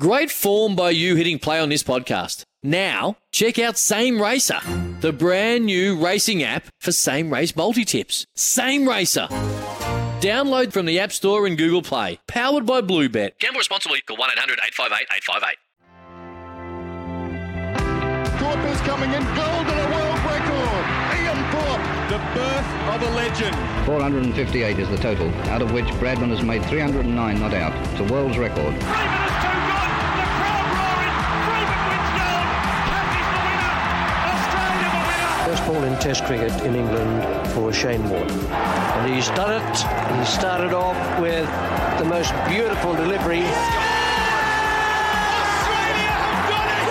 Great form by you hitting play on this podcast. Now, check out Same Racer, the brand new racing app for same race multi tips. Same Racer. Download from the App Store and Google Play. Powered by Bluebet. Gamble responsibly. Call 1 800 858 858. Thorpe is coming in. Gold and a world record. Ian Thorpe. The birth of a legend. 458 is the total, out of which Bradman has made 309 not out. It's a world's record. Ball in Test cricket in England for Shane Warne. And he's done it. He started off with the most beautiful delivery. Australia have done it!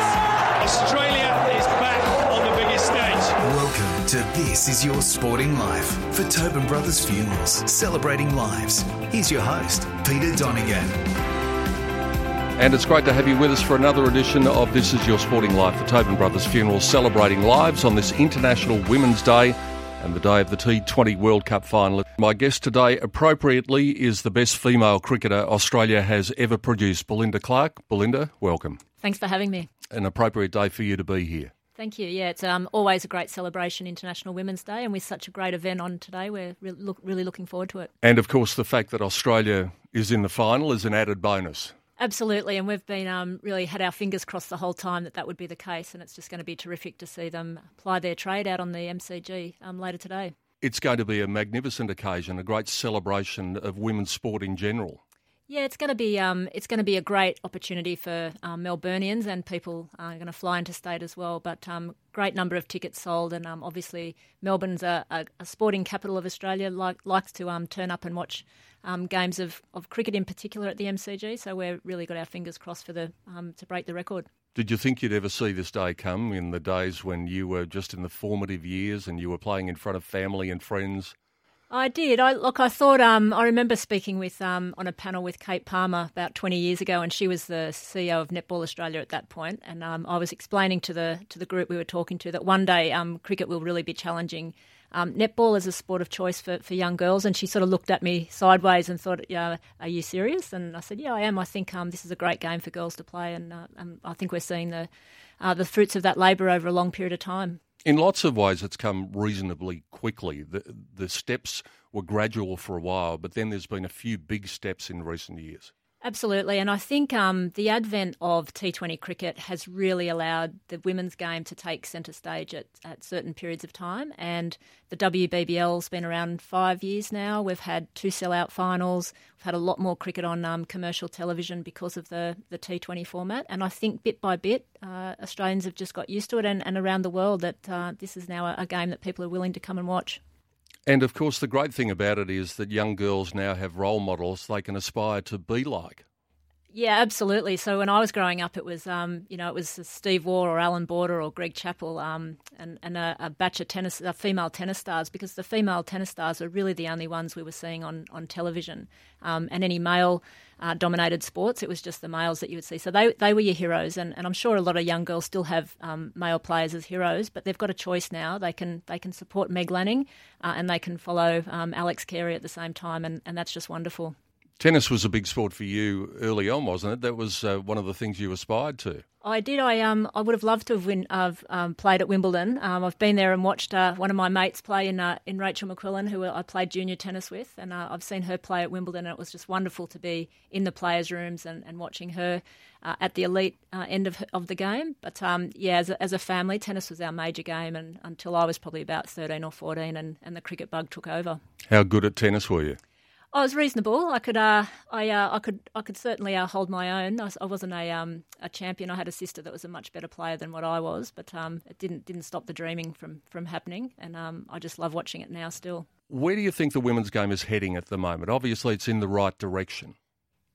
Australia is back on the biggest stage. Welcome to This Is Your Sporting Life for Tobin Brothers Funerals, celebrating lives. Here's your host, Peter Donegan. And it's great to have you with us for another edition of This Is Your Sporting Life the Tobin Brothers Funeral, celebrating lives on this International Women's Day and the day of the T20 World Cup final. My guest today, appropriately, is the best female cricketer Australia has ever produced, Belinda Clark. Belinda, welcome. Thanks for having me. An appropriate day for you to be here. Thank you. Yeah, it's um, always a great celebration, International Women's Day, and with such a great event on today, we're re- look, really looking forward to it. And of course, the fact that Australia is in the final is an added bonus. Absolutely, and we've been um, really had our fingers crossed the whole time that that would be the case, and it's just going to be terrific to see them apply their trade out on the MCG um, later today. It's going to be a magnificent occasion, a great celebration of women's sport in general. Yeah, it's going to be um, it's going to be a great opportunity for um, Melburnians and people are going to fly into state as well. But um, great number of tickets sold, and um, obviously Melbourne's a, a, a sporting capital of Australia. Like, likes to um, turn up and watch um, games of, of cricket in particular at the MCG. So we're really got our fingers crossed for the um, to break the record. Did you think you'd ever see this day come in the days when you were just in the formative years and you were playing in front of family and friends? I did. I look. I thought. Um, I remember speaking with um, on a panel with Kate Palmer about twenty years ago, and she was the CEO of Netball Australia at that point. And um, I was explaining to the to the group we were talking to that one day um, cricket will really be challenging um, netball is a sport of choice for, for young girls. And she sort of looked at me sideways and thought, "Yeah, are you serious?" And I said, "Yeah, I am. I think um, this is a great game for girls to play, and, uh, and I think we're seeing the uh, the fruits of that labour over a long period of time." In lots of ways, it's come reasonably quickly. The, the steps were gradual for a while, but then there's been a few big steps in recent years. Absolutely, and I think um, the advent of T20 cricket has really allowed the women's game to take centre stage at, at certain periods of time. And the WBBL's been around five years now. We've had two sellout finals. We've had a lot more cricket on um, commercial television because of the, the T20 format. And I think bit by bit, uh, Australians have just got used to it, and, and around the world, that uh, this is now a, a game that people are willing to come and watch. And of course, the great thing about it is that young girls now have role models they can aspire to be like. Yeah, absolutely. So when I was growing up, it was um, you know it was Steve Waugh or Alan Border or Greg Chappell um, and, and a, a, batch of tennis, uh, female tennis stars because the female tennis stars were really the only ones we were seeing on on television. Um, and any male uh, dominated sports, it was just the males that you would see. So they they were your heroes, and, and I'm sure a lot of young girls still have um, male players as heroes, but they've got a choice now. They can they can support Meg Lanning, uh, and they can follow um, Alex Carey at the same time, and, and that's just wonderful. Tennis was a big sport for you early on, wasn't it? That was uh, one of the things you aspired to. I did. I um I would have loved to have win, uh, um, played at Wimbledon. Um, I've been there and watched uh, one of my mates play in uh, in Rachel McQuillan, who I played junior tennis with, and uh, I've seen her play at Wimbledon, and it was just wonderful to be in the players' rooms and, and watching her uh, at the elite uh, end of of the game. But um, yeah, as a, as a family, tennis was our major game, and until I was probably about thirteen or fourteen, and, and the cricket bug took over. How good at tennis were you? I was reasonable. I could, uh, I, uh, I could, I could certainly uh, hold my own. I, I, wasn't a, um, a champion. I had a sister that was a much better player than what I was, but um, it didn't, didn't stop the dreaming from, from happening. And um, I just love watching it now still. Where do you think the women's game is heading at the moment? Obviously, it's in the right direction.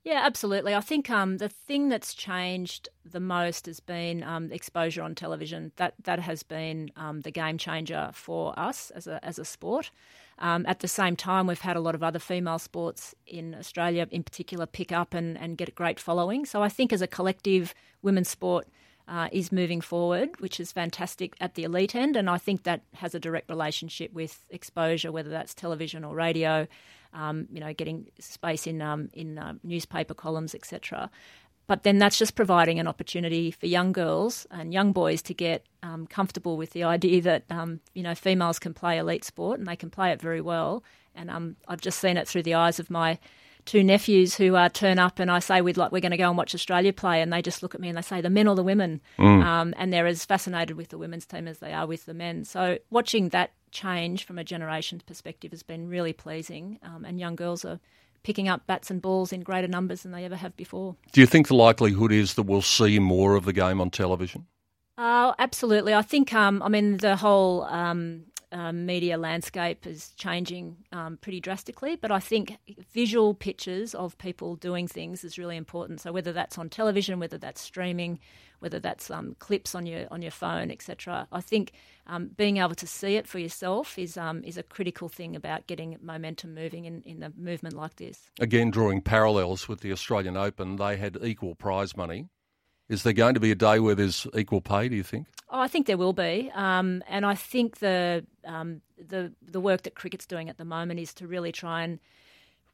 Yeah, absolutely. I think um, the thing that's changed the most has been um, exposure on television. That that has been um, the game changer for us as a as a sport. Um, at the same time, we've had a lot of other female sports in Australia, in particular, pick up and, and get a great following. So I think as a collective, women's sport uh, is moving forward, which is fantastic at the elite end, and I think that has a direct relationship with exposure, whether that's television or radio. Um, you know, getting space in um, in uh, newspaper columns, etc. but then that's just providing an opportunity for young girls and young boys to get um, comfortable with the idea that um, you know females can play elite sport and they can play it very well. And um, I've just seen it through the eyes of my two nephews who uh, turn up and I say we'd like we're going to go and watch Australia play and they just look at me and they say the men or the women Mm. um, and they're as fascinated with the women's team as they are with the men so watching that change from a generation's perspective has been really pleasing um, and young girls are picking up bats and balls in greater numbers than they ever have before Do you think the likelihood is that we'll see more of the game on television? Oh, absolutely. I think, um, I mean, the whole um, uh, media landscape is changing um, pretty drastically, but I think visual pictures of people doing things is really important. So whether that's on television, whether that's streaming, whether that's um, clips on your on your phone, etc. I think um, being able to see it for yourself is um, is a critical thing about getting momentum moving in, in a movement like this. Again, drawing parallels with the Australian Open, they had equal prize money. Is there going to be a day where there's equal pay, do you think? Oh, I think there will be, um, and I think the um, the the work that cricket's doing at the moment is to really try and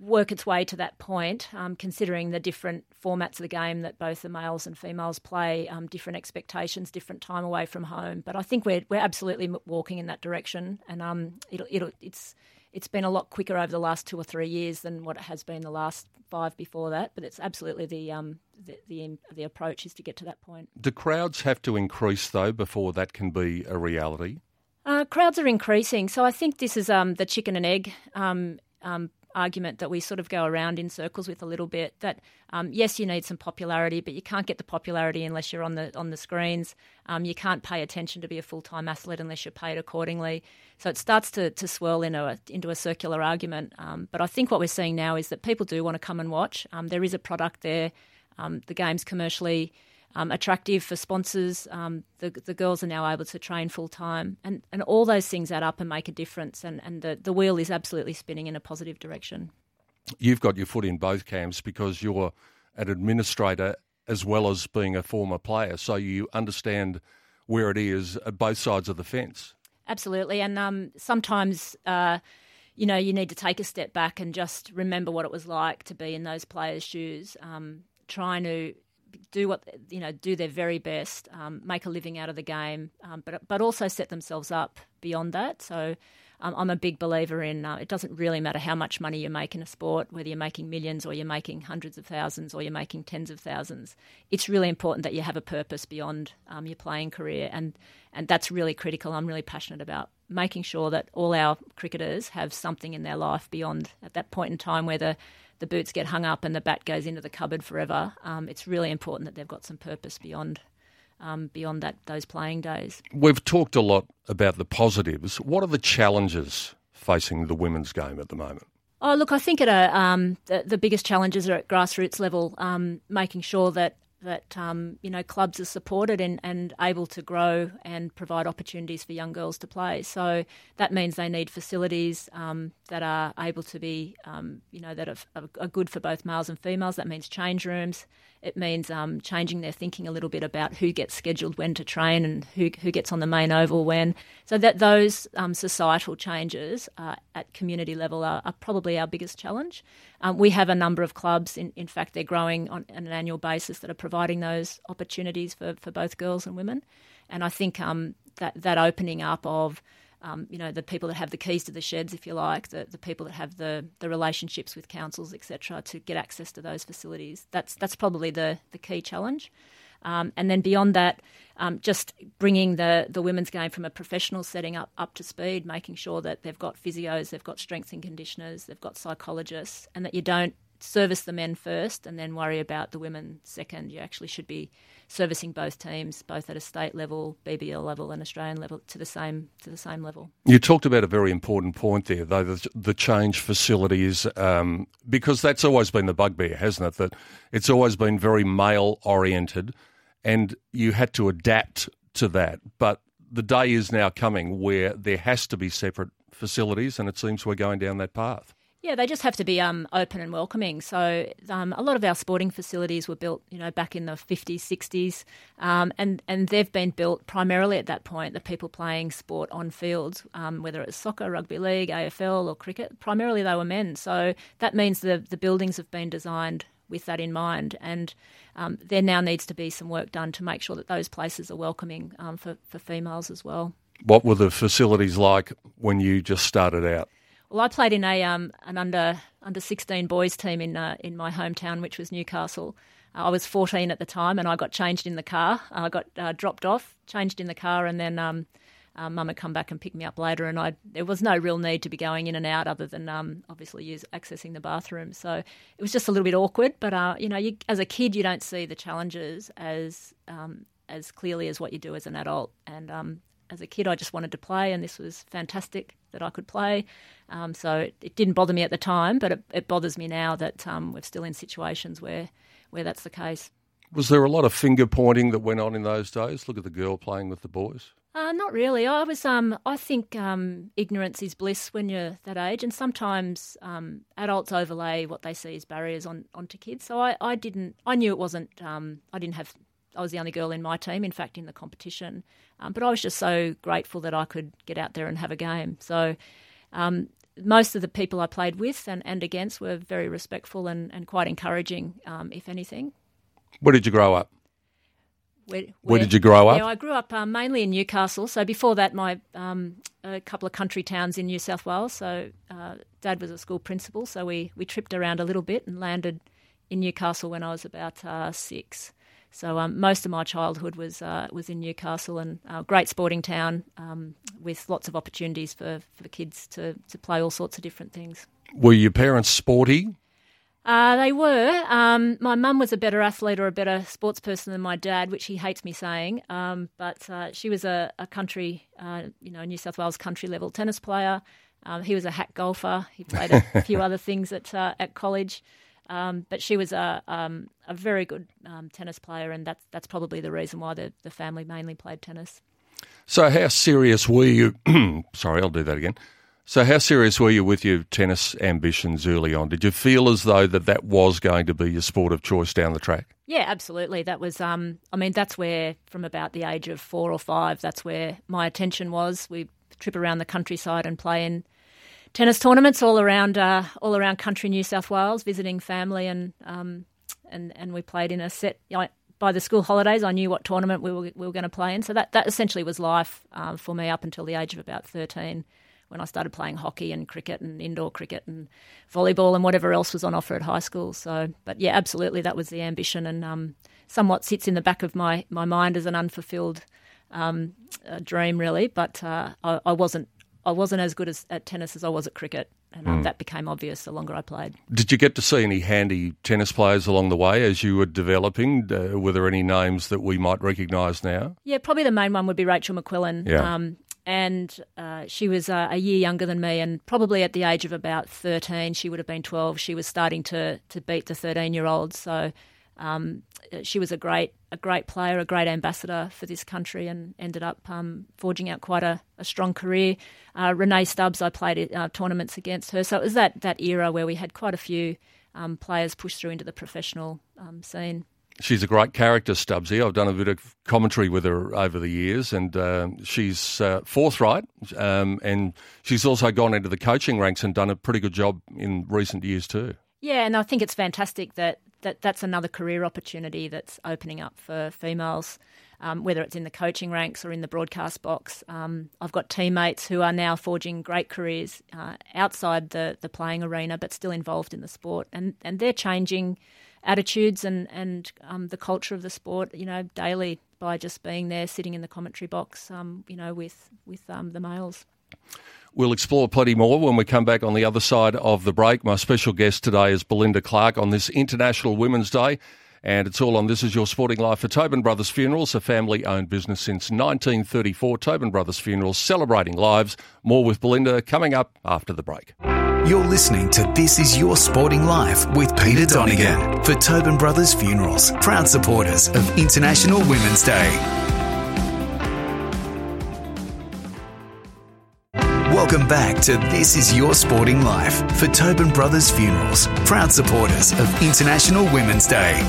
work its way to that point, um, considering the different formats of the game that both the males and females play, um, different expectations, different time away from home. But I think we're we're absolutely walking in that direction, and um, it'll, it'll it's it's been a lot quicker over the last two or three years than what it has been the last five before that. But it's absolutely the um, the, the the approach is to get to that point. Do crowds have to increase, though, before that can be a reality? Uh, crowds are increasing, so I think this is um, the chicken and egg um, um, argument that we sort of go around in circles with a little bit. That um, yes, you need some popularity, but you can't get the popularity unless you're on the on the screens. Um, you can't pay attention to be a full time athlete unless you're paid accordingly. So it starts to, to swirl into a, into a circular argument. Um, but I think what we're seeing now is that people do want to come and watch. Um, there is a product there. Um, the game's commercially um, attractive for sponsors. Um, the, the girls are now able to train full time, and, and all those things add up and make a difference. And, and the, the wheel is absolutely spinning in a positive direction. You've got your foot in both camps because you're an administrator as well as being a former player, so you understand where it is at both sides of the fence. Absolutely, and um, sometimes. Uh, you know, you need to take a step back and just remember what it was like to be in those players' shoes, um, trying to do what you know, do their very best, um, make a living out of the game, um, but but also set themselves up beyond that. So. Um, I'm a big believer in uh, it doesn't really matter how much money you make in a sport, whether you're making millions or you're making hundreds of thousands or you're making tens of thousands. It's really important that you have a purpose beyond um, your playing career, and and that's really critical. I'm really passionate about making sure that all our cricketers have something in their life beyond at that point in time where the the boots get hung up and the bat goes into the cupboard forever. Um, it's really important that they've got some purpose beyond um, beyond that those playing days. We've talked a lot about the positives. What are the challenges facing the women's game at the moment? Oh, look, I think at a, um, the, the biggest challenges are at grassroots level, um, making sure that that um, you know clubs are supported and, and able to grow and provide opportunities for young girls to play. So that means they need facilities um, that are able to be um, you know that are, are, good for both males and females. That means change rooms. It means um, changing their thinking a little bit about who gets scheduled when to train and who who gets on the main oval when. So that those um, societal changes uh, at community level are, are, probably our biggest challenge. Um, we have a number of clubs. In, in fact, they're growing on, on, an annual basis that are providing those opportunities for, for both girls and women. And I think um, that that opening up of um, you know, the people that have the keys to the sheds, if you like, the, the people that have the, the relationships with councils, etc., to get access to those facilities. That's that's probably the, the key challenge. Um, and then beyond that, um, just bringing the, the women's game from a professional setting up, up to speed, making sure that they've got physios, they've got strength and conditioners, they've got psychologists, and that you don't service the men first and then worry about the women second. You actually should be servicing both teams, both at a state level, BBL level, and Australian level, to the same to the same level. You talked about a very important point there, though the, the change facilities, um, because that's always been the bugbear, hasn't it? That it's always been very male oriented, and you had to adapt to that. But the day is now coming where there has to be separate facilities, and it seems we're going down that path. Yeah, they just have to be um, open and welcoming. So um, a lot of our sporting facilities were built, you know, back in the 50s, 60s, um, and and they've been built primarily at that point. The people playing sport on fields, um, whether it's soccer, rugby league, AFL, or cricket, primarily they were men. So that means the the buildings have been designed with that in mind. And um, there now needs to be some work done to make sure that those places are welcoming um, for, for females as well. What were the facilities like when you just started out? Well, I played in a um, an under under sixteen boys team in uh, in my hometown, which was Newcastle. Uh, I was fourteen at the time, and I got changed in the car. I got uh, dropped off, changed in the car, and then um, uh, Mum had come back and picked me up later. And I there was no real need to be going in and out, other than um, obviously use accessing the bathroom. So it was just a little bit awkward. But uh, you know, you, as a kid, you don't see the challenges as um, as clearly as what you do as an adult. And um, as a kid, I just wanted to play, and this was fantastic that I could play. Um, so it, it, didn't bother me at the time, but it, it bothers me now that um, we're still in situations where where that's the case. Was there a lot of finger pointing that went on in those days? Look at the girl playing with the boys. Uh, not really. I was. Um, I think um, ignorance is bliss when you're that age, and sometimes um, adults overlay what they see as barriers on onto kids. So I, I didn't. I knew it wasn't. Um, I didn't have I was the only girl in my team, in fact, in the competition. Um, but I was just so grateful that I could get out there and have a game. So um, most of the people I played with and, and against were very respectful and, and quite encouraging, if anything. Where did you grow up? Where, where, where did you grow up? Yeah, I grew up um, mainly in Newcastle. So before that, my um, a couple of country towns in New South Wales. So uh, Dad was a school principal, so we we tripped around a little bit and landed in Newcastle when I was about uh, six. So um, most of my childhood was uh, was in Newcastle, and a great sporting town um, with lots of opportunities for, for kids to, to play all sorts of different things. Were your parents sporty? Uh, they were. Um, my mum was a better athlete or a better sports person than my dad, which he hates me saying. Um, but uh, she was a, a country, uh, you know, New South Wales country level tennis player. Um, he was a hack golfer. He played a few other things at uh, at college. Um, but she was a, um, a very good um, tennis player, and that's that's probably the reason why the, the family mainly played tennis. So, how serious were you? sorry, I'll do that again. So, how serious were you with your tennis ambitions early on? Did you feel as though that that was going to be your sport of choice down the track? Yeah, absolutely. That was, um, I mean, that's where, from about the age of four or five, that's where my attention was. We trip around the countryside and play in tennis tournaments all around uh, all around country New South Wales, visiting family, and um, and and we played in a set. By the school holidays, I knew what tournament we were we were going to play in. So that that essentially was life um, for me up until the age of about thirteen, when I started playing hockey and cricket and indoor cricket and volleyball and whatever else was on offer at high school. So, but yeah, absolutely, that was the ambition, and um, somewhat sits in the back of my my mind as an unfulfilled. Um, dream really, but uh, I, I, wasn't I wasn't as good as, at tennis as I was at cricket, and um, mm. that became obvious the longer I played. Did you get to see any handy tennis players along the way as you were developing? Uh, were there any names that we might recognise now? Yeah, probably the main one would be Rachel McQuillan. Yeah. Um, and uh, she was uh, a year younger than me, and probably at the age of about 13, she would have been 12, she was starting to, to beat the 13 year olds. So um, she was a great a great player, a great ambassador for this country, and ended up um, forging out quite a, a strong career. Uh, Rennae Stubbs, I played uh, tournaments against her, so it was that that era where we had quite a few um, players push through into the professional um, scene. She's a great character, Stubbsy. I've done a bit of commentary with her over the years, and uh, she's uh, forthright. Um, and she's also gone into the coaching ranks and done a pretty good job in recent years too. Yeah, and I think it's fantastic that that that's another career opportunity that's opening up for females, um, whether it's in the coaching ranks or in the broadcast box. Um, I've got teammates who are now forging great careers uh, outside the, the playing arena, but still involved in the sport, and and they're changing attitudes and and um, the culture of the sport, you know, daily by just being there, sitting in the commentary box, um, you know, with with um, the males. We'll explore plenty more when we come back on the other side of the break. My special guest today is Belinda Clark on this International Women's Day. And it's all on This Is Your Sporting Life for Tobin Brothers Funerals, a family owned business since 1934. Tobin Brothers Funerals celebrating lives. More with Belinda coming up after the break. You're listening to This Is Your Sporting Life with Peter Donegan for Tobin Brothers Funerals, proud supporters of International Women's Day. Welcome back to This Is Your Sporting Life for Tobin Brothers Funerals, proud supporters of International Women's Day.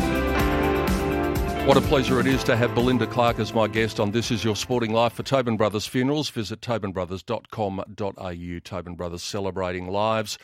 What a pleasure it is to have Belinda Clark as my guest on This Is Your Sporting Life for Tobin Brothers Funerals. Visit tobinbrothers.com.au. Tobin Brothers celebrating lives.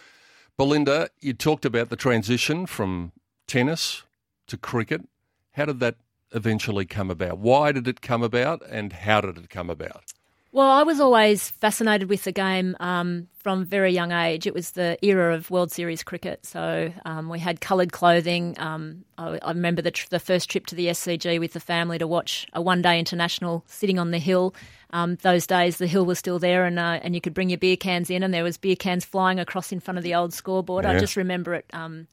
Belinda, you talked about the transition from tennis to cricket. How did that eventually come about? Why did it come about, and how did it come about? Well, I was always fascinated with the game um, from a very young age. It was the era of World Series cricket, so um, we had coloured clothing. Um, I, I, remember the, tr- the, first trip to the SCG with the family to watch a one-day international sitting on the hill. Um, those days, the hill was still there, and uh, and you could bring your beer cans in, and there was beer cans flying across in front of the old scoreboard. Yeah. I just remember it um,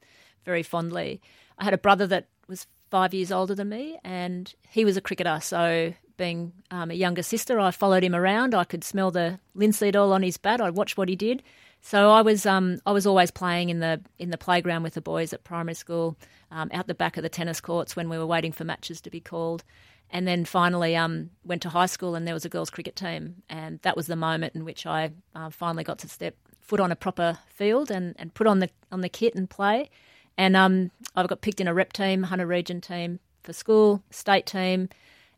very fondly. I had a brother that was five years older than me, and he was a cricketer, so being um, a younger sister, I followed him around. I could smell the linseed oil on his bat. I watched what he did. So I was um, I was always playing in the in the playground with the boys at primary school, um, out the back of the tennis courts when we were waiting for matches to be called, and then finally um, went to high school and there was a girls' cricket team, and that was the moment in which I uh, finally got to step foot on a proper field and, and put on the on the kit and play, and um, I got picked in a rep team, Hunter Region team for school, state team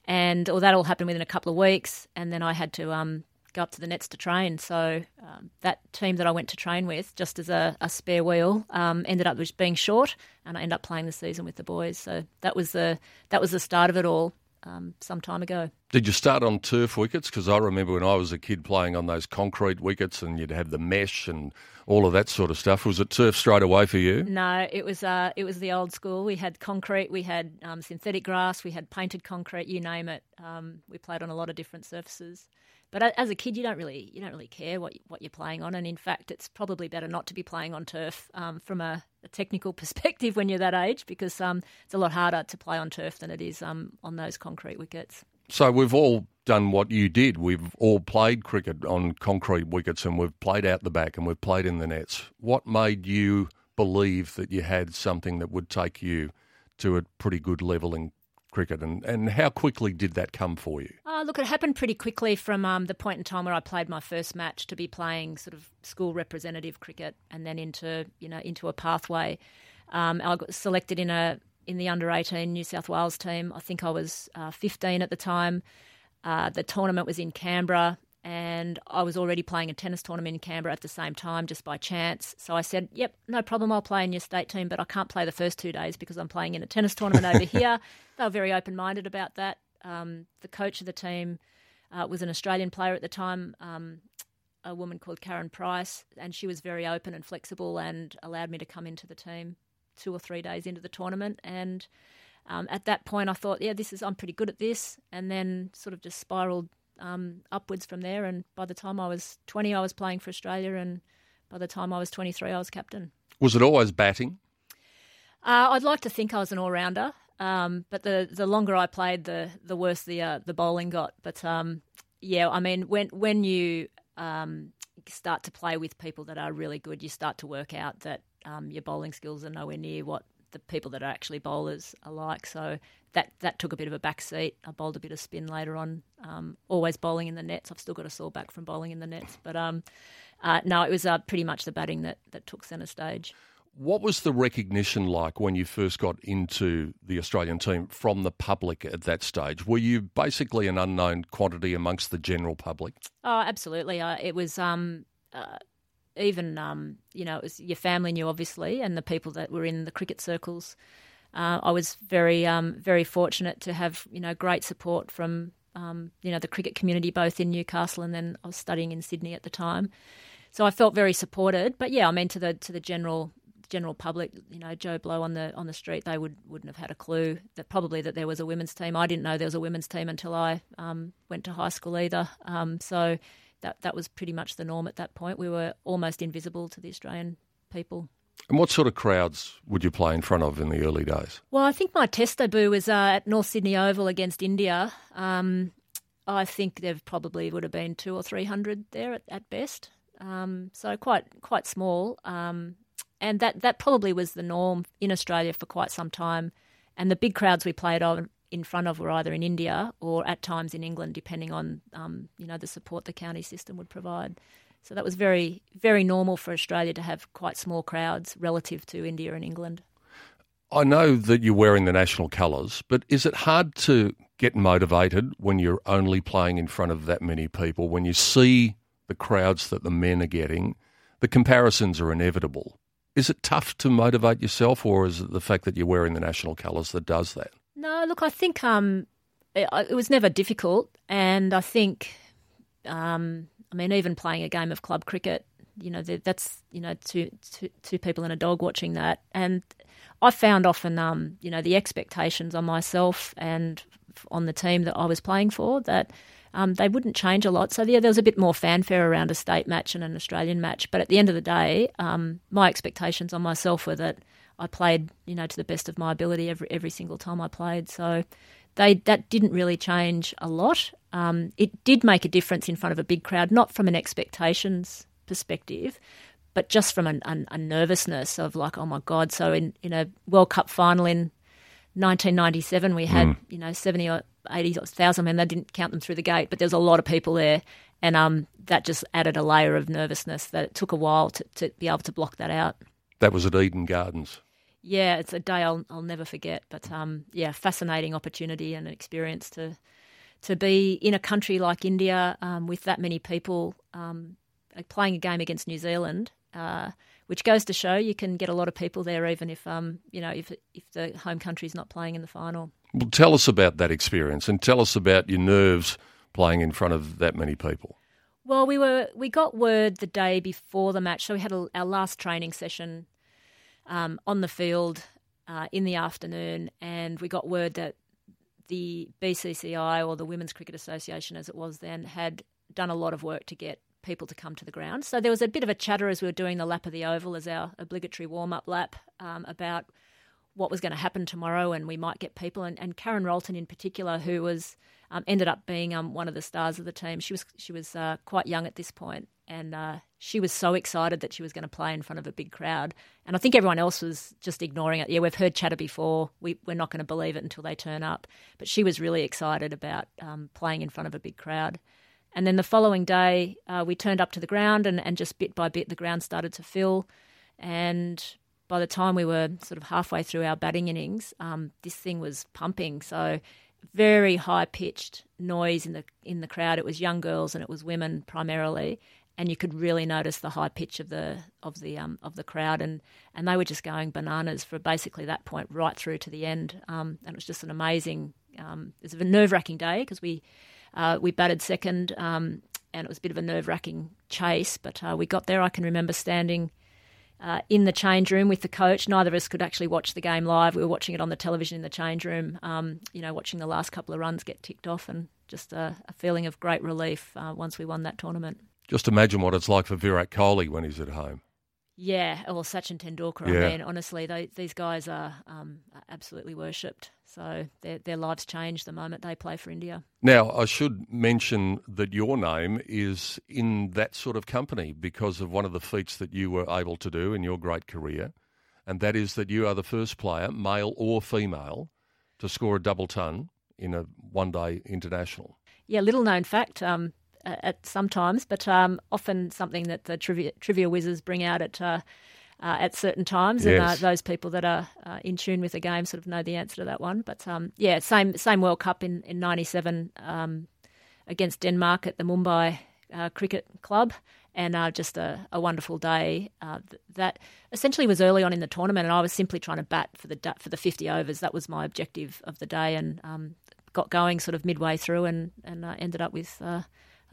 and or that all happened within a couple of weeks, and then I had to um, go up to the nets to train. So um, that team that I went to train with, just as a, a spare wheel, um, ended up just being short, and I ended up playing the season with the boys. So that was the that was the start of it all um, some time ago. Did you start on turf wickets? Because I remember when I was a kid playing on those concrete wickets, and you'd have the mesh and all of that sort of stuff. Was it turf straight away for you? No, it was. Uh, it was the old school. We had concrete, we had um, synthetic grass, we had painted concrete. You name it. Um, we played on a lot of different surfaces. But as a kid, you don't really you don't really care what what you're playing on, and in fact, it's probably better not to be playing on turf um, from a, a, technical perspective when you're that age, because um, it's a lot harder to play on turf than it is um, on those concrete wickets. So we've all done what you did. We've all played cricket on concrete wickets, and we've played out the back, and we've played in the nets. What made you believe that you had something that would take you to a pretty good level in cricket, and, and how quickly did that come for you? Uh, look, it happened pretty quickly from um, the point in time where I played my first match to be playing sort of school representative cricket, and then into you know into a pathway. Um, I got selected in a in the under eighteen New South Wales team. I think I was uh, fifteen at the time. Uh, the tournament was in Canberra and I was already playing a tennis tournament in Canberra at the same time just by chance. So I said, "Yep, no problem. I'll play in your state team, but I can't play the first two days because I'm playing in a tennis tournament over here." They were very open-minded about that. Um, the coach of the team uh, was an Australian player at the time, um, a woman called Karen Price, and she was very open and flexible and allowed me to come into the team two or three days into the tournament and. Um, at that point, I thought, yeah, this is I'm pretty good at this, and then sort of just spiraled um, upwards from there. And by the time I was 20, I was playing for Australia, and by the time I was 23, I was captain. Was it always batting? Uh, I'd like to think I was an all rounder, um, but the the longer I played, the the worse the uh, the bowling got. But um, yeah, I mean, when when you um, start to play with people that are really good, you start to work out that um, your bowling skills are nowhere near what the people that are actually bowlers are like. So that that took a bit of a back seat. I bowled a bit of spin later on, um, always bowling in the nets. I've still got a sore back from bowling in the nets, but um, uh, no, it was uh, pretty much the batting that that took centre stage. What was the recognition like when you first got into the Australian team from the public at that stage? Were you basically an unknown quantity amongst the general public? Oh, absolutely. Uh, it was. Um, uh, even um, you know, it was your family knew obviously, and the people that were in the cricket circles. Uh, I was very um, very fortunate to have you know great support from um, you know the cricket community both in Newcastle and then I was studying in Sydney at the time, so I felt very supported. But yeah, I mean to the to the general general public, you know, Joe Blow on the on the street, they would wouldn't have had a clue that probably that there was a women's team. I didn't know there was a women's team until I um, went to high school either. Um, so that that was pretty much the norm at that point. We were almost invisible to the Australian people. And what sort of crowds would you play in front of in the early days? Well, I think my test debut was uh, at North Sydney Oval against India. Um, I think there probably would have been two or three hundred there at, at best. Um, so quite quite small, um, and that that probably was the norm in Australia for quite some time. And the big crowds we played on in front of were either in India or at times in England, depending on um, you know the support the county system would provide. So that was very very normal for Australia to have quite small crowds relative to India and England. I know that you're wearing the national colours, but is it hard to get motivated when you're only playing in front of that many people? When you see the crowds that the men are getting, the comparisons are inevitable. Is it tough to motivate yourself, or is it the fact that you're wearing the national colours that does that? No, look, I think um, it, it was never difficult, and I think, um, I mean, even playing a game of club cricket, you know, that's you know two, two, two people and a dog watching that, and I found often, um, you know, the expectations on myself and on the team that I was playing for that um, they wouldn't change a lot. So yeah, there was a bit more fanfare around a state match and an Australian match. But at the end of the day, um, my expectations on myself were that I played, you know, to the best of my ability every every single time I played. So they that didn't really change a lot. Um, it did make a difference in front of a big crowd, not from an expectations perspective, but just from an, an, a nervousness of like, oh my god. So in in a World Cup final in 1997, we had mm. you know 70 or 80,000 men. They didn't count them through the gate, but there was a lot of people there, and um, that just added a layer of nervousness that it took a while to, to be able to block that out. That was at Eden Gardens. Yeah, it's a day I'll I'll never forget. But um, yeah, fascinating opportunity and an experience to to be in a country like India um, with that many people um, playing a game against New Zealand. Uh, which goes to show you can get a lot of people there, even if um, you know if if the home country is not playing in the final. Well, tell us about that experience, and tell us about your nerves playing in front of that many people. Well, we were we got word the day before the match, so we had a, our last training session um, on the field uh, in the afternoon, and we got word that the BCCI or the Women's Cricket Association, as it was then, had done a lot of work to get people to come to the ground. So there was a bit of a chatter as we were doing the lap of the oval as our obligatory warm up lap um, about what was going to happen tomorrow and we might get people. And, and Karen Rolton in particular, who was um, ended up being um, one of the stars of the team. She was she was uh, quite young at this point, and uh, she was so excited that she was going to play in front of a big crowd. And I think everyone else was just ignoring it. Yeah, we've heard chatter before. We, we're not going to believe it until they turn up. But she was really excited about um, playing in front of a big crowd. And then the following day, uh, we turned up to the ground, and, and just bit by bit, the ground started to fill. And by the time we were sort of halfway through our batting innings, um, this thing was pumping. So very high pitched noise in the in the crowd. It was young girls and it was women primarily, and you could really notice the high pitch of the of the um, of the crowd, and and they were just going bananas for basically that point right through to the end. Um, and it was just an amazing. Um, it was a nerve wracking day because we uh, we batted second, um, and it was a bit of a nerve wracking chase, but uh, we got there. I can remember standing uh, in the change room with the coach. Neither of us could actually watch the game live. We were watching it on the television in the change room, um, you know, watching the last couple of runs get ticked off, and just a, a feeling of great relief uh, once we won that tournament. Just imagine what it's like for Virat Kohli when he's at home. Yeah, or Sachin Tendulkar. Yeah. I mean, honestly, they, these guys are um, absolutely worshipped. So their, their lives change the moment they play for India. Now, I should mention that your name is in that sort of company because of one of the feats that you were able to do in your great career, and that is that you are the first player, male or female, to score a double ton in a one day international. Yeah, little known fact. Um, at sometimes, but um, often something that the trivia, trivia whizzes bring out at uh, uh, at certain times, yes. and uh, those people that are uh, in tune with the game sort of know the answer to that one. But um, yeah, same same World Cup in in '97 um, against Denmark at the Mumbai uh, Cricket Club. And uh, just a, a, wonderful day. that essentially was early on in the tournament, and I was simply trying to bat for the for the 50 overs. That was my objective of the day, and um, got going sort of midway through, and and ended up with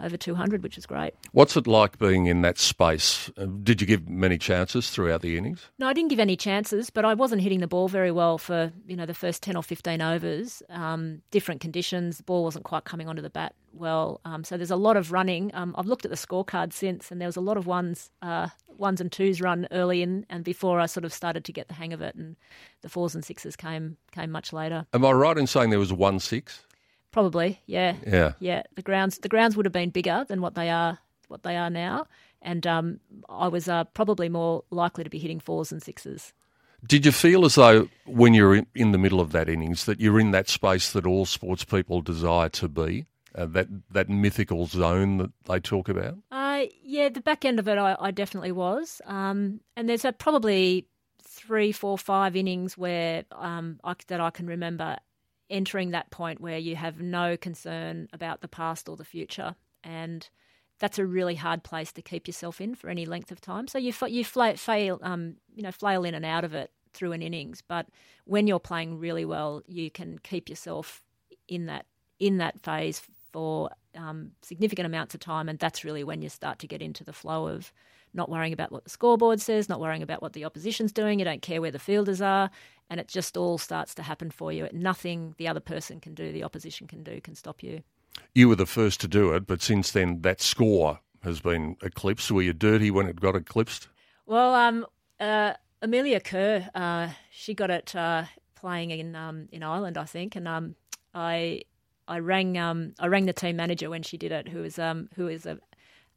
over 200, which is great. What's it like being in that space? Uh, did you give many chances throughout the innings? No, I didn't give any chances, but I wasn't hitting the ball very well for you know the first 10 or 15 overs. Um, different conditions, the ball wasn't quite coming onto the bat well. Um, so there's a lot of running. Um, I've looked at the scorecard since, and there was a lot of ones, uh, ones and twos run early in, and before I sort of started to get the hang of it, and the fours and sixes came came much later. Am I right in saying there was one six? Probably, yeah, yeah, yeah. The grounds, the grounds would have been bigger than what they are, what they are now, and um, I was uh, probably more likely to be hitting fours and sixes. Did you feel as though, when you're in the middle of that innings, that you're in that space that all sports people desire to be, uh, that that mythical zone that they talk about? Uh, yeah, the back end of it, I, I definitely was, um, and there's a, probably three, four, five innings where um, I, that I can remember entering that point where you have no concern about the past or the future. And that's a really hard place to keep yourself in for any length of time. So you you fla- fail, um, you know, flail in and out of it through an innings. But when you're playing really well, you can keep yourself in that in that phase for um, significant amounts of time, and that's really when you start to get into the flow of not worrying about what the scoreboard says, not worrying about what the opposition's doing. You don't care where the fielders are, and it just all starts to happen for you. Nothing the other person can do, the opposition can do, can stop you. You were the first to do it, but since then that score has been eclipsed. Were you dirty when it got eclipsed? Well, um, uh, Amelia Kerr, uh, she got it uh, playing in um, in Ireland, I think, and um, I I rang um, I rang the team manager when she did it, who was um, who is a,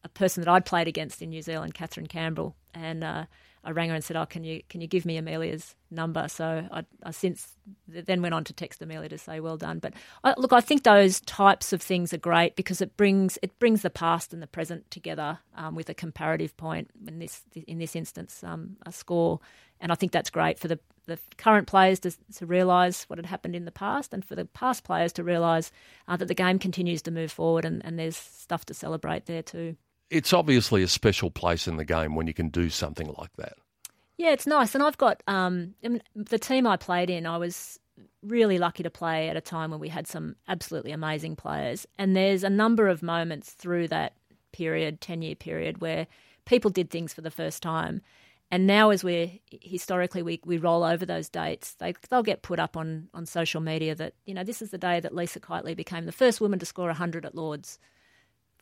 a person that I'd played against in New Zealand, Catherine Campbell, and uh, I rang her and said, "Oh, can you can you give me Amelia's number?" So I, I since then went on to text Amelia to say, "Well done." But I, look, I think those types of things are great because it brings it brings the past and the present together um, with a comparative point. In this in this instance, um, a score, and I think that's great for the the current players to, to realise what had happened in the past, and for the past players to realise uh, that the game continues to move forward, and, and there's stuff to celebrate there too it's obviously a special place in the game when you can do something like that. Yeah, it's nice. And I've got um, the team I played in, I was really lucky to play at a time when we had some absolutely amazing players. And there's a number of moments through that period, 10 year period, where people did things for the first time. And now, as we're historically, we, we roll over those dates, they, they'll get put up on, on social media that, you know, this is the day that Lisa Keightley became the first woman to score 100 at Lords.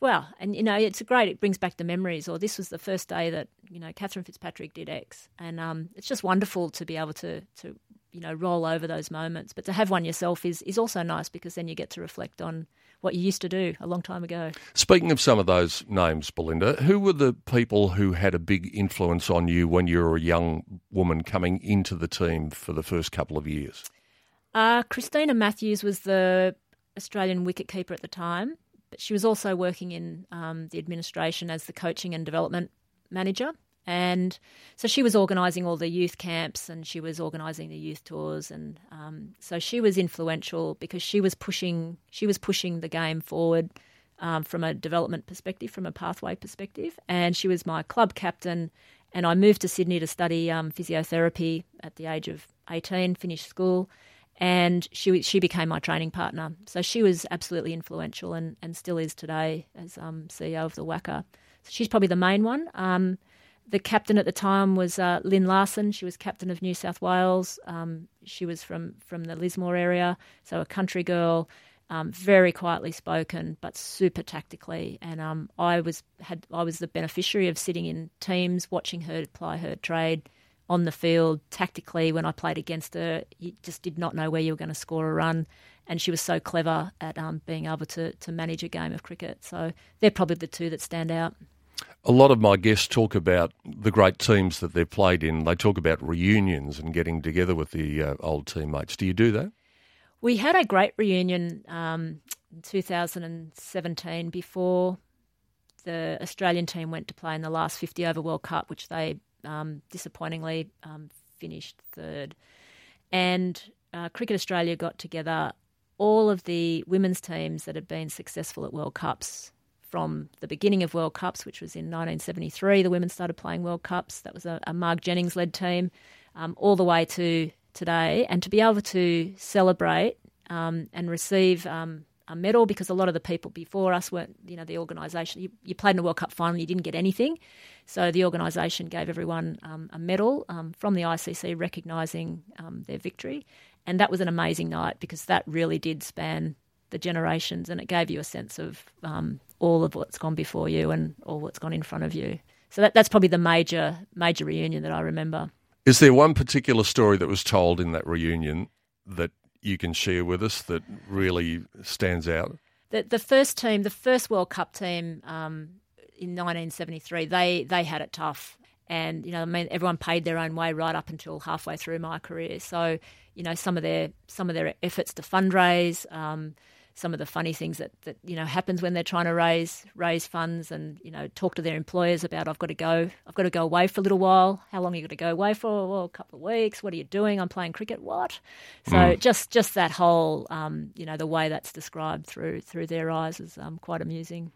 Well, and you know, it's great. It brings back the memories. Or this was the first day that you know Cathryn Fitzpatrick did X, and um, it's just wonderful to be able to to you know roll over those moments. But to have one yourself is is also nice because then you get to reflect on what you used to do a long time ago. Speaking of some of those names, Belinda, who were the people who had a big influence on you when you were a young woman coming into the team for the first couple of years? Uh, Christina Matthews was the Australian wicketkeeper at the time but she was also working in um, the administration as the coaching and development manager. And so she was organising all the youth camps and she was organising the youth tours, and um, so she was influential because she was pushing she was pushing the game forward um, from a development perspective, from a pathway perspective. And she was my club captain. And I moved to Sydney to study um, physiotherapy at the age of eighteen, finished school, and she she became my training partner. So she was absolutely influential and, and still is today as um, CEO of the WACA. So she's probably the main one. Um, the captain at the time was uh, Lyn Larsen. She was captain of New South Wales. Um, she was from, from the Lismore area, so a country girl, um, very quietly spoken, but super tactically. And um, I was had I was the beneficiary of sitting in teams, watching her apply her trade on the field tactically when I played against her. You just did not know where you were going to score a run. And she was so clever at um, being able to, to manage a game of cricket. So they're probably the two that stand out. A lot of my guests talk about the great teams that they've played in. They talk about reunions and getting together with the uh, old teammates. Do you do that? We had a great reunion um, in 2017 before the Australian team went to play in the last 50 over World Cup, which they um, disappointingly um, finished third. And uh, Cricket Australia got together all of the women's teams that had been successful at World Cups from the beginning of World Cups, which was in 1973. The women started playing World Cups. That was a, a Jennings led team, um, all the way to today. And to be able to celebrate um, and receive um, a medal because a lot of the people before us weren't, you know, the organisation. You, you, played in a World Cup final, you didn't get anything. So the organisation gave everyone um, a medal um, from the ICC recognising um, their victory. And that was an amazing night because that really did span the generations and it gave you a sense of um, all of what's gone before you and all what's gone in front of you. So that, that's probably the major major reunion that I remember. Is there one particular story that was told in that reunion that you can share with us that really stands out? The, the first team, the first World Cup team um, in 1973, they they had it tough, and you know, I mean, everyone paid their own way right up until halfway through my career. So, you know, some of their some of their efforts to fundraise. Um, some of the funny things that, that you know happens when they're trying to raise raise funds and you know talk to their employers about I've got to go I've got to go away for a little while. How long are you going to go away for? Well a couple of weeks. What are you doing? I'm playing cricket. What? So mm. just just that whole um, you know the way that's described through through their eyes is um, quite amusing.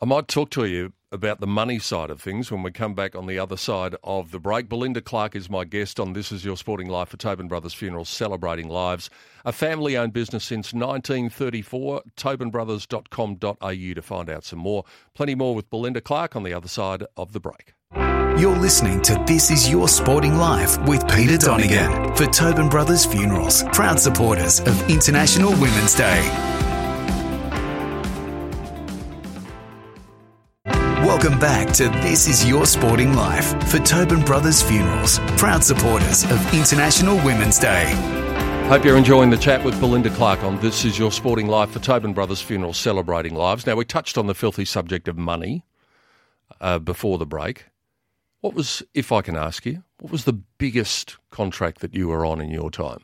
I might talk to you about the money side of things when we come back on the other side of the break. Belinda Clark is my guest on This Is Your Sporting Life for Tobin Brothers Funerals, celebrating lives. A family owned business since 1934. TobinBrothers.com.au to find out some more. Plenty more with Belinda Clark on the other side of the break. You're listening to This Is Your Sporting Life with Peter Donegan for Tobin Brothers Funerals, proud supporters of International Women's Day. Welcome back to This Is Your Sporting Life for Tobin Brothers Funerals, proud supporters of International Women's Day. Hope you're enjoying the chat with Belinda Clark on This Is Your Sporting Life for Tobin Brothers Funerals, celebrating lives. Now, we touched on the filthy subject of money uh, before the break. What was, if I can ask you, what was the biggest contract that you were on in your time?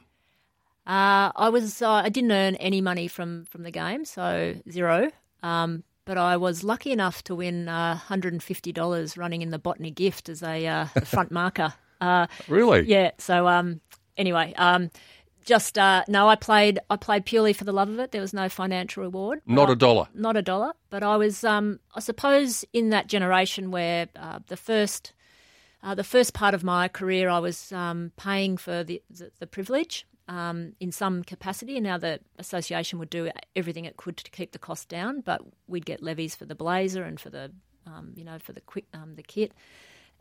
Uh, I was uh, I didn't earn any money from from the game, so zero. Um, but I was lucky enough to win uh, $150 running in the Botany Gift as a uh, front marker. Uh, Really? yeah. So um, anyway, um, just uh, no, I played. I played purely for the love of it. There was no financial reward. Not a dollar. Not a dollar. But I was, um, I suppose, in that generation where uh, the first, uh, the first part of my career, I was um, paying for the the, the privilege. Um, in some capacity, and now the association would do everything it could to keep the cost down, but we'd get levies for the blazer and for the, um, you know, for the quick um, the kit.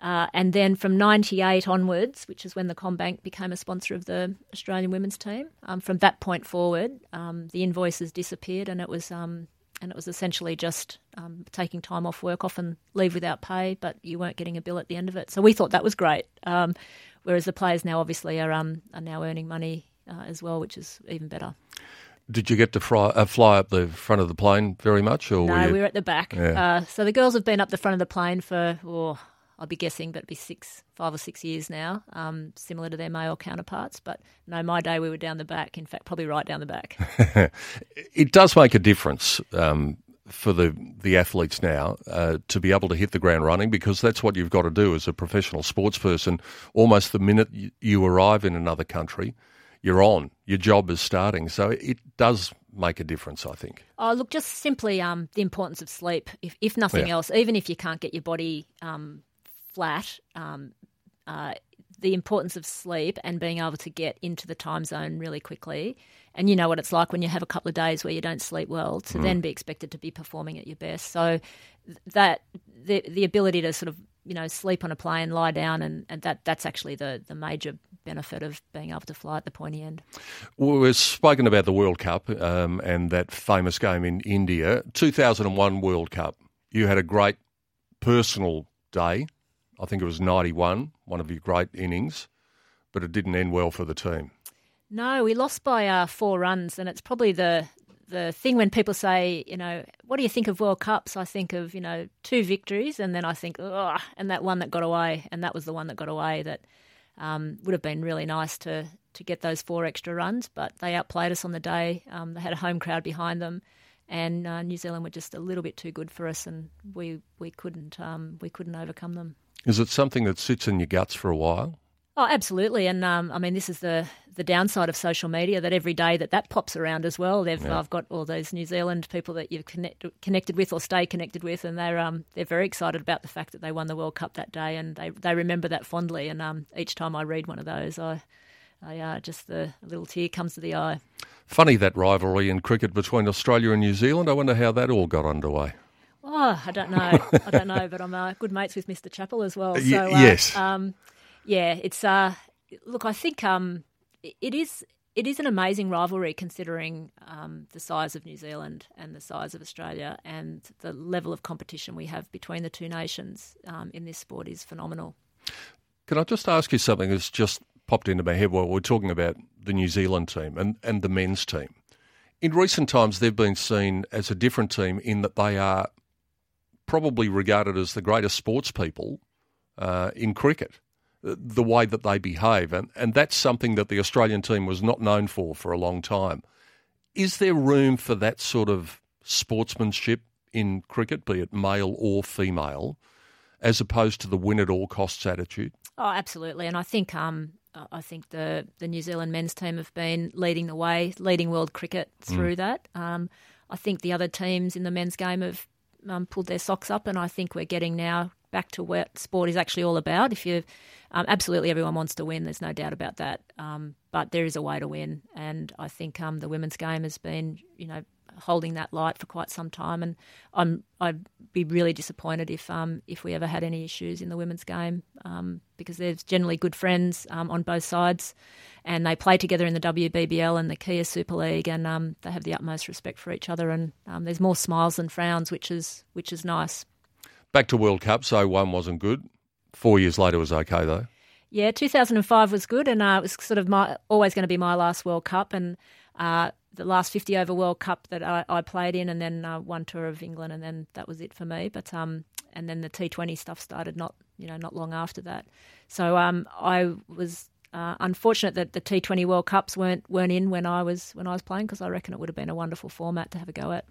Uh, and then from 98 onwards, which is when the CommBank became a sponsor of the Australian women's team, um, from that point forward, um, the invoices disappeared and it was and it was essentially just um, taking time off work, often leave without pay, but you weren't getting a bill at the end of it. So we thought that was great. Um, whereas the players now obviously are, um, are now earning money uh, as well, which is even better. Did you get to fly, uh, fly up the front of the plane very much? Or were No, you... we were at the back. Yeah. Uh, so the girls have been up the front of the plane for, oh, I'll be guessing, but it'd be six, five or six years now, um, similar to their male counterparts. But no, my day we were down the back. In fact, probably right down the back. it does make a difference um, for the the athletes now uh, to be able to hit the ground running because that's what you've got to do as a professional sports person. Almost the minute you, you arrive in another country, you're on. Your job is starting, so it does make a difference. I think. Oh, look, just simply um, the importance of sleep. If, if nothing Yeah. else, even if you can't get your body um, flat, um, uh, the importance of sleep and being able to get into the time zone really quickly. And you know what it's like when you have a couple of days where you don't sleep well to then be expected to be performing at your best. So that the the ability to sort of you know sleep on a plane, lie down, and, and that that's actually the the major benefit of being able to fly at the pointy end. Well, We've spoken about the World Cup um, and that famous game in India, 2001 World Cup. You had a great personal day. I think it was 91, one of your great innings, but it didn't end well for the team. No, we lost by uh, four runs, and it's probably the the thing when people say, you know, what do you think of World Cups? I think of you know two victories, and then I think, oh, and that one that got away, and that was the one that got away. That um, would have been really nice to to get those four extra runs, but they outplayed us on the day. Um, they had a home crowd behind them, and uh, New Zealand were just a little bit too good for us, and we we couldn't um, we couldn't overcome them. Is it something that sits in your guts for a while? Oh, absolutely, and um, I mean, this is the the downside of social media that every day that that pops around as well. They've I've got all those New Zealand people that you've connect, connected with or stay connected with, and they're um they're very excited about the fact that they won the World Cup that day, and they they remember that fondly. And um, each time I read one of those, I I uh, just the a little tear comes to the eye. Funny that rivalry in cricket between Australia and New Zealand. I wonder how that all got underway. Oh, I don't know. I don't know, but I'm uh, good mates with Mr. Chappell as well. So, uh, yes. Um, yeah, it's uh, look. I think um, it is it is an amazing rivalry considering um, the size of New Zealand and the size of Australia and the level of competition we have between the two nations um, in this sport is phenomenal. Can I just ask you something that's just popped into my head while we're talking about the New Zealand team and, and the men's team? In recent times, they've been seen as a different team in that they are probably regarded as the greatest sports people uh, in cricket, the- way that they behave. And, and that's something that the Australian team was not known for for a long time. Is there room for that sort of sportsmanship in cricket, be it male or female, as opposed to the win at all costs attitude? Oh, absolutely, and I think um, I think the the New Zealand men's team have been leading the way, leading world cricket through that. Um, I think the other teams in the men's game have um, pulled their socks up, and I think we're getting now back to what sport is actually all about. If you um, absolutely everyone wants to win, there's no doubt about that. Um, but there is a way to win, and I think um, the women's game has been, you know, holding that light for quite some time. And I'm I'd be really disappointed if um, if we ever had any issues in the women's game um, because there's generally good friends um, on both sides, and they play together in the WBBL and the Kia Super League, and um, they have the utmost respect for each other. And um, there's more smiles than frowns, which is which is nice. Back to World Cup, so one wasn't good. Four years later was okay though. Yeah, 2005 was good, and uh, it was sort of my always going to be my last World Cup, and uh, the last 50 over World Cup that I, I played in, and then uh, one tour of England, and then that was it for me. But um, and then the T20 stuff started not you know not long after that. So um, I was uh, unfortunate that the T20 World Cups weren't weren't in when I was when I was playing because I reckon it would have been a wonderful format to have a go at.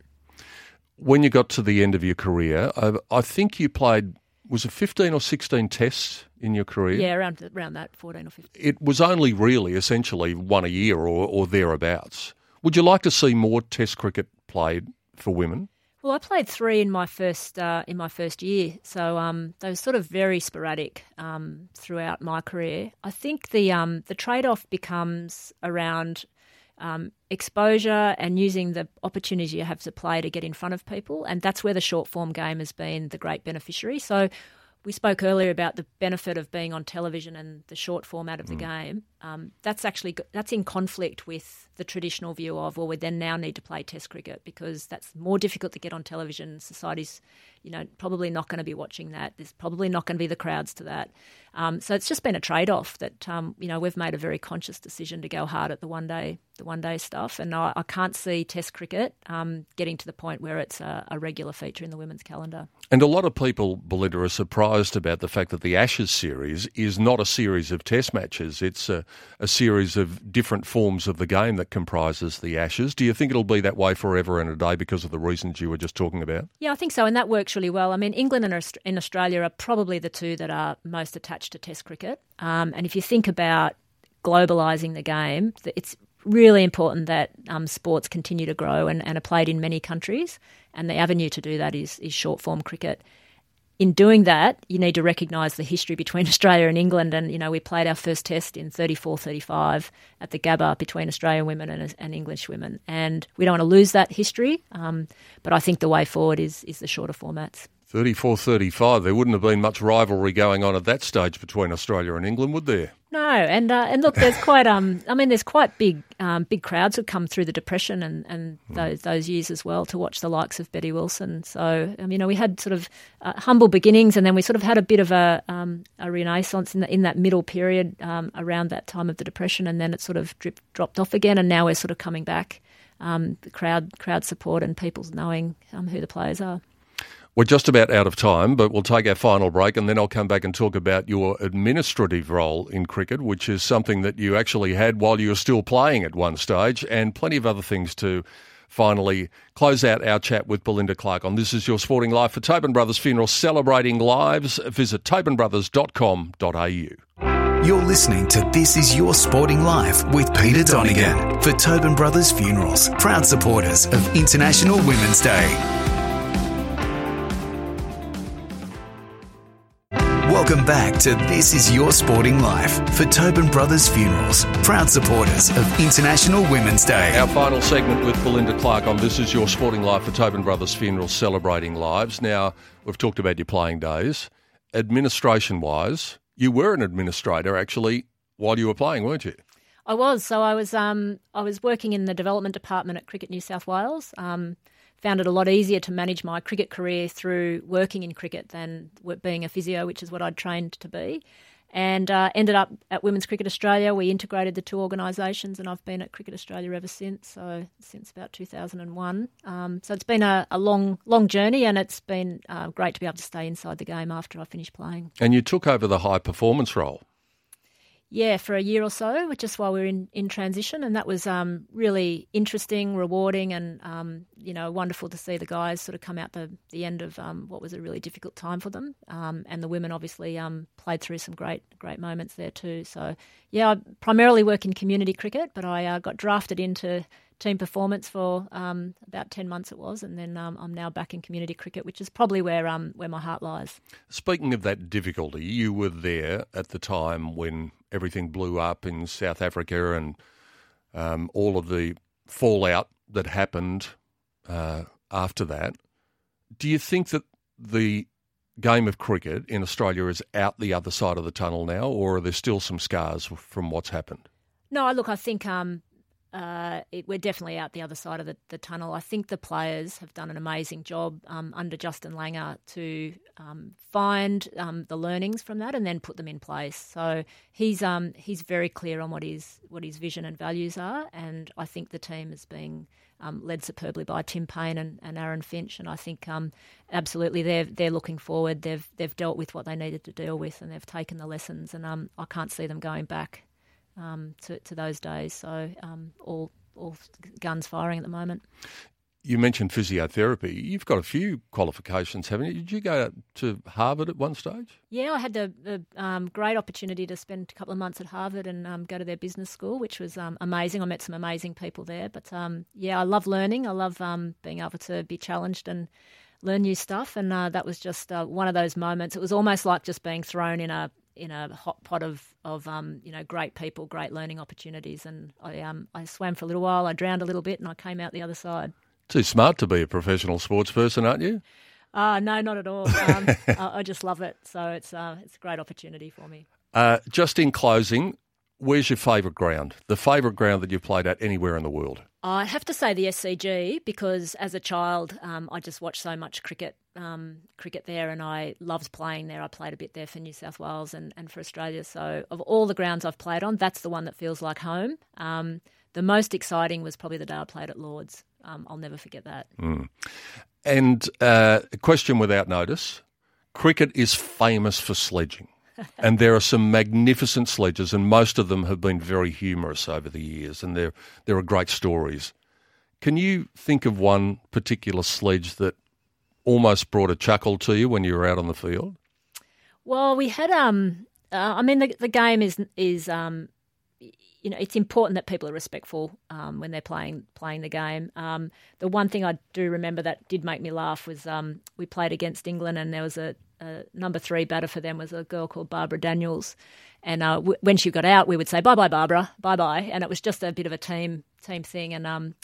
When you got to the end of your career, I, I think you played was it 15 or 16 tests in your career? Yeah, around around that 14 or 15. It was only really essentially one a year or, or thereabouts. Would you like to see more test cricket played for women? Well, I played three in my first uh, in my first year, so um, they were sort of very sporadic um, throughout my career. I think the um, the trade off becomes around um, exposure and using the opportunity you have to play to get in front of people. And that's where the short form game has been the great beneficiary. So we spoke earlier about the benefit of being on television and the short format of the mm. game. Um, that's actually that's in conflict with the traditional view of well, we then now need to play Test cricket because that's more difficult to get on television. Society's, you know, probably not going to be watching that. There's probably not going to be the crowds to that. Um, so it's just been a trade off that um, you know we've made a very conscious decision to go hard at the one day the one day stuff, and I, I can't see Test cricket um, getting to the point where it's a, a, regular feature in the women's calendar. And a lot of people, Belinda, are surprised about the fact that the Ashes series is not a series of Test matches. It's a, a series of different forms of the game that comprises the Ashes. Do you think it'll be that way forever and a day because of the reasons you were just talking about? Yeah, I think so, and that works really well. I mean, England and Australia are probably the two that are most attached to Test cricket. Um, and if you think about globalising the game, it's really important that um, sports continue to grow and, and, are played in many countries. And the avenue to do that is, is short form cricket. In doing that, you need to recognise the history between Australia and England. And, you know, we played our first test in 34 35 at the Gabba between Australian women and, and English women. And we don't want to lose that history. Um, but I think the way forward is, is the shorter formats. 34 35. There wouldn't have been much rivalry going on at that stage between Australia and England, would there? No, and uh, and look, there's quite um, I mean, there's quite big um, big crowds who come through the depression and, and hmm. those those years as well to watch the likes of Betty Wilson. So um, you know, we had sort of uh, humble beginnings, and then we sort of had a bit of a um, a renaissance in the, in that middle period um, around that time of the depression, and then it sort of dripped, dropped off again, and now we're sort of coming back. Um, the crowd crowd support and people's knowing um, who the players are. We're just about out of time, but we'll take our final break and then I'll come back and talk about your administrative role in cricket, which is something that you actually had while you were still playing at one stage, and plenty of other things to finally close out our chat with Belinda Clark on This Is Your Sporting Life for Tobin Brothers Funeral celebrating lives. Visit tobinbrothers.com.au. You're listening to This Is Your Sporting Life with Peter Donegan for Tobin Brothers Funerals, proud supporters of International Women's Day. Welcome back to This Is Your Sporting Life for Tobin Brothers Funerals, proud supporters of International Women's Day. Our final segment with Belinda Clark on This Is Your Sporting Life for Tobin Brothers Funerals, celebrating lives. Now, we've talked about your playing days. Administration wise, you were an administrator actually while you were playing, weren't you? I was. So I was um, I was working in the development department at Cricket New South Wales. Um, found it a lot easier to manage my cricket career through working in cricket than being a physio, which is what I'd trained to be. And uh, ended up at Women's Cricket Australia. We integrated the two organisations, and I've been at Cricket Australia ever since. So since about 2001. Um, so it's been a, a, long, long journey, and it's been uh, great to be able to stay inside the game after I finished playing. And you took over the high performance role yeah, for a year or so, just while we were in, in transition. And that was um, really interesting, rewarding, and, um, you know, wonderful to see the guys sort of come out the, the end of um, what was a really difficult time for them. Um, and the women obviously um, played through some great, great moments there too. So, yeah, I primarily work in community cricket, but I uh, got drafted into team performance for um, about ten months it was, and then um, I'm now back in community cricket, which is probably where um, where my heart lies. Speaking of that difficulty, you were there at the time when everything blew up in South Africa and um, all of the fallout that happened uh, after that. Do you think that the game of cricket in Australia is out the other side of the tunnel now, or are there still some scars from what's happened? No, look, I think um, uh, it, we're definitely out the other side of the, the, tunnel. I think the players have done an amazing job um, under Justin Langer to um, find um, the learnings from that and then put them in place. So he's um, he's very clear on what his what his vision and values are, and I think the team is being um, led superbly by Tim Paine and, and Aaron Finch. And I think um, absolutely they're they're looking forward. They've they've dealt with what they needed to deal with, and they've taken the lessons. And I can't see them going back um, to, to those days. So um, all all guns firing at the moment. You mentioned physiotherapy. You've got a few qualifications, haven't you? Did you go to Harvard at one stage? Yeah, I had the, the um, great opportunity to spend a couple of months at Harvard and um, go to their business school, which was um, amazing. I met some amazing people there. But um, yeah, I love learning. I love um, being able to be challenged and learn new stuff. And uh, that was just uh, one of those moments. It was almost like just being thrown in a in a hot pot of of um, you know great people, great learning opportunities, and I um, I swam for a little while. I drowned a little bit, and I came out the other side. Too smart to be a professional sports person, aren't you? Uh, no, not at all. Um, I, I, just love it. So it's uh, it's a great opportunity for me. Uh, just in closing, where's your favourite ground? The favourite ground that you've played at anywhere in the world? I have to say the SCG because as a child, um, I just watched so much cricket, um, cricket there, and I loved playing there. I played a bit there for New South Wales and, and for Australia. So of all the grounds I've played on, that's the one that feels like home. Um, the most exciting was probably the day I played at Lords. Um, I'll never forget that. Mm. And uh, a question without notice: cricket is famous for sledging and there are some magnificent sledges, and most of them have been very humorous over the years, and there there are great stories. Can you think of one particular sledge that almost brought a chuckle to you when you were out on the field? Well, we had um, uh, I mean the the game is is um, you know, it's important that people are respectful um, when they're playing playing the game. Um, the one thing I do remember that did make me laugh was um, we played against England, and there was a, a, number three batter for them was a girl called Barbara Daniels, and uh, w- when she got out, we would say bye bye Barbara, bye bye, and it was just a bit of a team team thing, and um,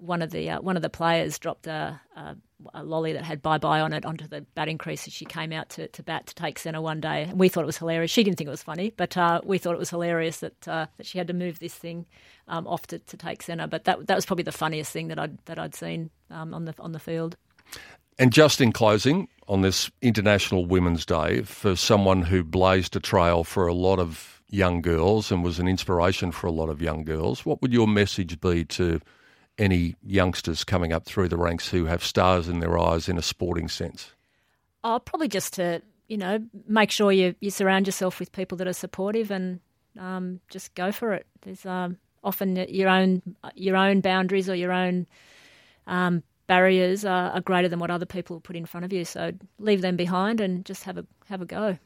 one of the uh, one of the players dropped a, a, a, lolly that had bye bye on it onto the batting crease as she came out to, to bat to take centre one day, and we thought it was hilarious. She didn't think it was funny, but uh, we thought it was hilarious that uh, that she had to move this thing um, off to, to take centre. But that that was probably the funniest thing that I'd that I'd seen um, on the on the field. And just in closing, on this International Women's Day, for someone who blazed a trail for a lot of young girls and was an inspiration for a lot of young girls, what would your message be to any youngsters coming up through the ranks who have stars in their eyes in a sporting sense? Oh, probably just to you know make sure you you surround yourself with people that are supportive and um, just go for it. There's um, often your own your own boundaries or your own um, barriers are, are, greater than what other people put in front of you. So leave them behind and just have a have a go.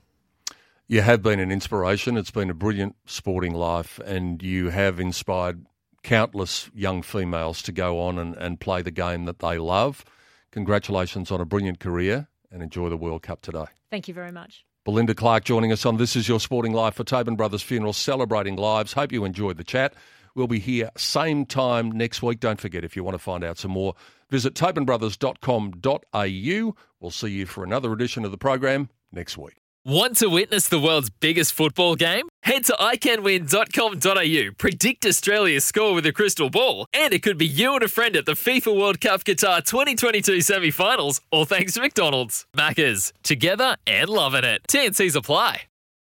You have been an inspiration. It's been a brilliant sporting life, and you have inspired countless young females to go on and, and play the game that they love. Congratulations on a brilliant career and enjoy the World Cup today. Thank you very much. Belinda Clark joining us on This Is Your Sporting Life for Tobin Brothers Funeral, celebrating lives. Hope you enjoyed the chat. We'll be here same time next week. Don't forget, if you want to find out some more, visit tobinbrothers.com.au. We'll see you for another edition of the program next week. Want to witness the world's biggest football game? Head to iCanWin.com.au, predict Australia's score with a crystal ball, and it could be you and a friend at the FIFA World Cup Qatar 2022 semi finals, all thanks to McDonald's. Maccas, together and loving it. TNCs apply.